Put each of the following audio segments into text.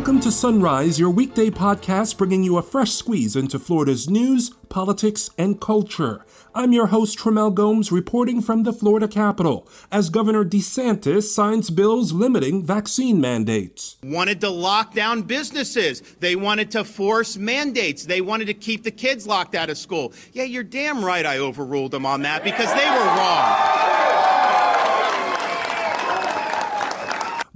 Welcome to Sunrise, your weekday podcast bringing you a fresh squeeze into Florida's news, politics, and culture. I'm your host, Tremel Gomes, reporting from the Florida Capitol as Governor DeSantis signs bills limiting vaccine mandates. Wanted to lock down businesses. They wanted to force mandates. They wanted to keep the kids locked out of school. Yeah, you're damn right I overruled them on that because they were wrong.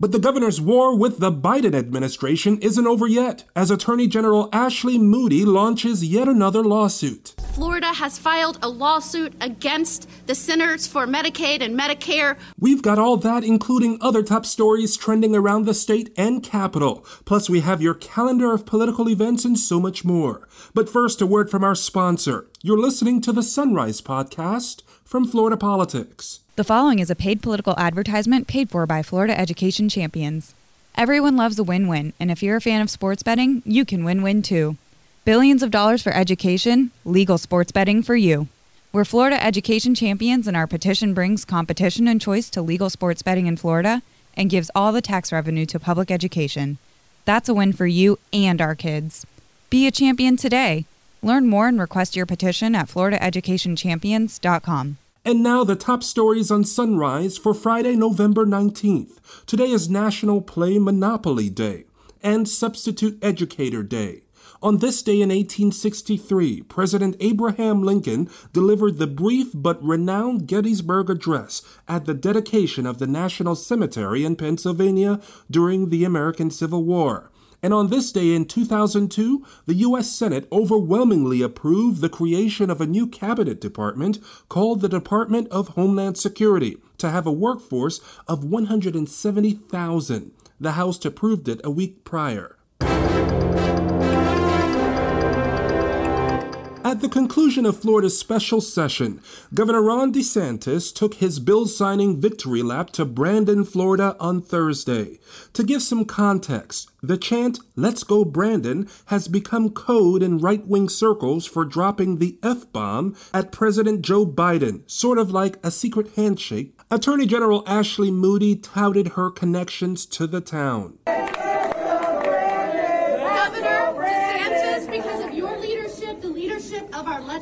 But the governor's war with the Biden administration isn't over yet, as Attorney General Ashley Moody launches yet another lawsuit. Florida has filed a lawsuit against the Centers for Medicaid and Medicare. We've got all that, including other top stories trending around the state and capital. Plus, we have your calendar of political events and so much more. But first, a word from our sponsor. You're listening to the Sunrise Podcast from Florida Politics. The following is a paid political advertisement paid for by Florida Education Champions. Everyone loves a win win, and if you're a fan of sports betting, you can win win too. Billions of dollars for education, legal sports betting for you. We're Florida Education Champions, and our petition brings competition and choice to legal sports betting in Florida and gives all the tax revenue to public education. That's a win for you and our kids. Be a champion today. Learn more and request your petition at floridaeducationchampions.com. And now the top stories on Sunrise for Friday, November 19th. Today is National Play Monopoly Day and Substitute Educator Day. On this day in 1863, President Abraham Lincoln delivered the brief but renowned Gettysburg Address at the dedication of the National Cemetery in Pennsylvania during the American Civil War. And on this day in 2002, the U.S. Senate overwhelmingly approved the creation of a new cabinet department called the Department of Homeland Security to have a workforce of 170,000. The House approved it a week prior. At the conclusion of Florida's special session, Governor Ron DeSantis took his bill signing victory lap to Brandon, Florida on Thursday. To give some context, the chant, Let's Go Brandon, has become code in right wing circles for dropping the F bomb at President Joe Biden, sort of like a secret handshake. Attorney General Ashley Moody touted her connections to the town.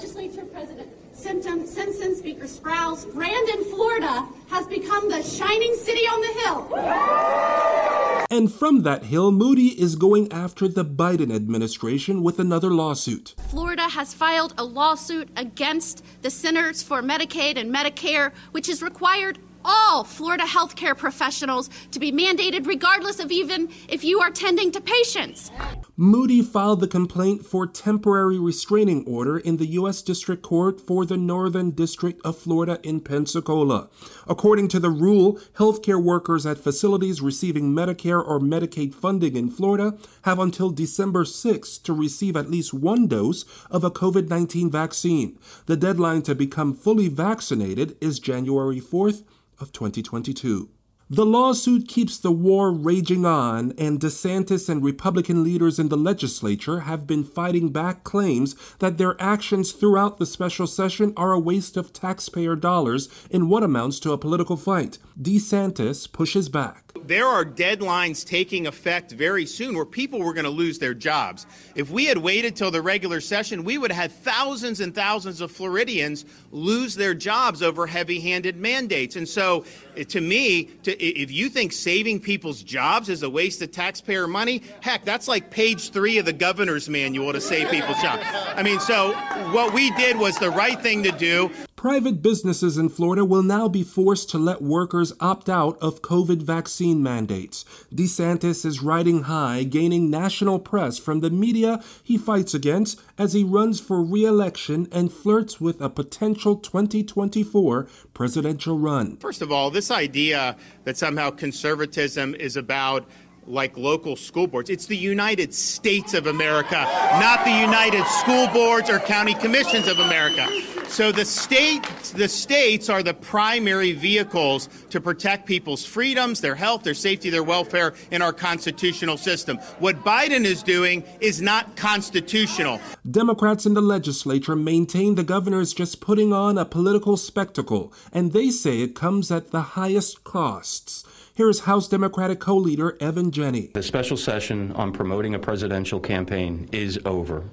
Legislature president Simpson, Simpson, Speaker Sprowls, Brandon, Florida has become the shining city on the hill. And from that hill, Moody is going after the Biden administration with another lawsuit. Florida has filed a lawsuit against the Centers for Medicaid and Medicare, which is required all Florida healthcare professionals to be mandated regardless of even if you are tending to patients. Moody filed the complaint for temporary restraining order in the U.S. District Court for the Northern District of Florida in Pensacola. According to the rule, healthcare workers at facilities receiving Medicare or Medicaid funding in Florida have until December 6 to receive at least one dose of a COVID 19 vaccine. The deadline to become fully vaccinated is January 4th of 2022. The lawsuit keeps the war raging on, and DeSantis and Republican leaders in the legislature have been fighting back claims that their actions throughout the special session are a waste of taxpayer dollars in what amounts to a political fight. DeSantis pushes back there are deadlines taking effect very soon where people were going to lose their jobs. If we had waited till the regular session, we would have had thousands and thousands of Floridians lose their jobs over heavy handed mandates. And so, eh, to me, to, if you think saving people's jobs is a waste of taxpayer money, heck, that's like page three of the governor's manual to save people's jobs. I mean, so what we did was the right thing to do. Private businesses in Florida will now be forced to let workers opt out of COVID vaccine mandates. DeSantis is riding high, gaining national press from the media he fights against as he runs for re election and flirts with a potential 2024 presidential run. First of all, this idea that somehow conservatism is about like local school boards. It's the United States of America, not the United School Boards or County Commissions of America. So the state, the states are the primary vehicles to protect people's freedoms, their health, their safety, their welfare in our constitutional system. What Biden is doing is not constitutional. Democrats in the legislature maintain the governor is just putting on a political spectacle, and they say it comes at the highest costs. Here's House Democratic co leader Evan Jenne. The special session on promoting a presidential campaign is over.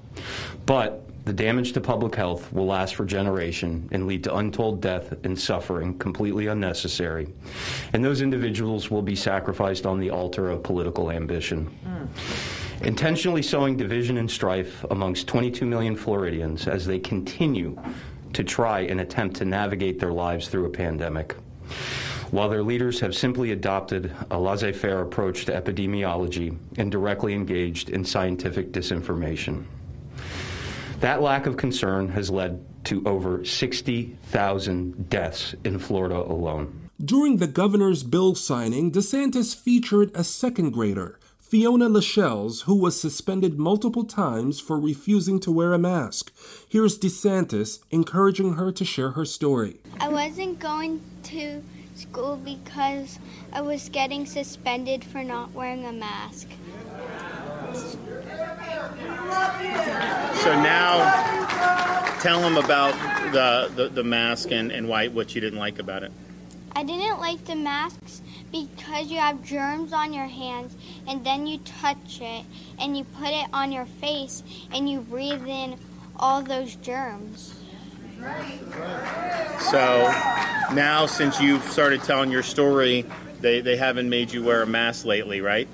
But the damage to public health will last for generation and lead to untold death and suffering completely unnecessary. And those individuals will be sacrificed on the altar of political ambition. Mm. Intentionally sowing division and strife amongst 22 million Floridians as they continue to try and attempt to navigate their lives through a pandemic. While their leaders have simply adopted a laissez faire approach to epidemiology and directly engaged in scientific disinformation. That lack of concern has led to over 60,000 deaths in Florida alone. During the governor's bill signing, DeSantis featured a second grader, Fiona Lascelles, who was suspended multiple times for refusing to wear a mask. Here's DeSantis encouraging her to share her story. I wasn't going to school because I was getting suspended for not wearing a mask. So now, tell them about the, the, the mask and, and why what you didn't like about it. I didn't like the masks because you have germs on your hands and then you touch it and you put it on your face and you breathe in all those germs. So now, since you've started telling your story, they, they haven't made you wear a mask lately, right?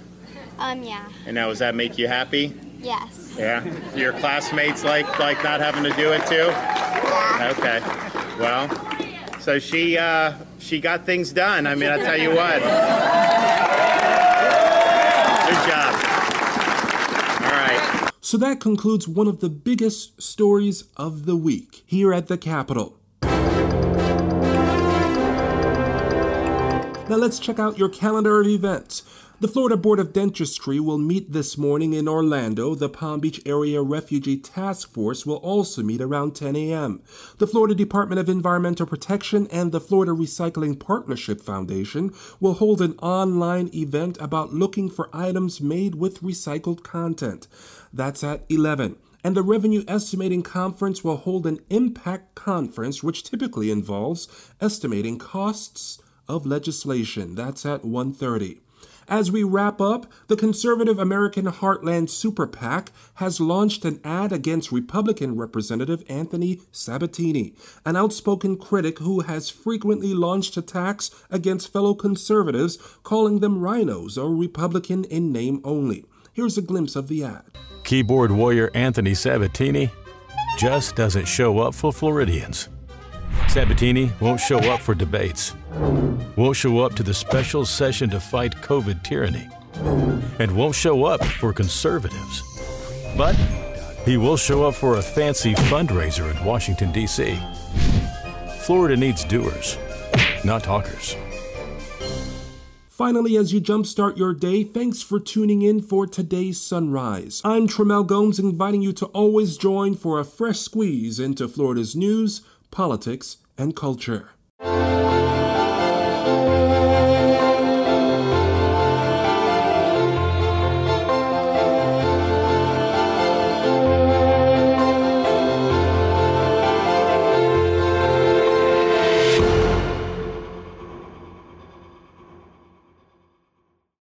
Um, yeah. And now, does that make you happy? Yes. Yeah. Your classmates like like not having to do it too. Yeah. Okay. Well, so she uh, she got things done. I mean, I tell you what. Good job. All right. So that concludes one of the biggest stories of the week here at the Capitol. Now let's check out your calendar of events. The Florida Board of Dentistry will meet this morning in Orlando. The Palm Beach Area Refugee Task Force will also meet around 10 a.m. The Florida Department of Environmental Protection and the Florida Recycling Partnership Foundation will hold an online event about looking for items made with recycled content. That's at 11 and the Revenue Estimating Conference will hold an impact conference, which typically involves estimating costs of legislation. That's at 1:30. As we wrap up, the conservative American Heartland Super PAC has launched an ad against Republican Representative Anthony Sabatini, an outspoken critic who has frequently launched attacks against fellow conservatives, calling them RINOs or Republican in name only. Here's a glimpse of the ad. Keyboard warrior Anthony Sabatini just doesn't show up for Floridians. Sabatini won't show up for debates, won't show up to the special session to fight COVID tyranny, and won't show up for conservatives. But he will show up for a fancy fundraiser in Washington, D.C. Florida needs doers, not talkers. Finally, as you jumpstart your day, thanks for tuning in for today's sunrise. I'm Tremel Gomes, inviting you to always join for a fresh squeeze into Florida's news, politics, and culture.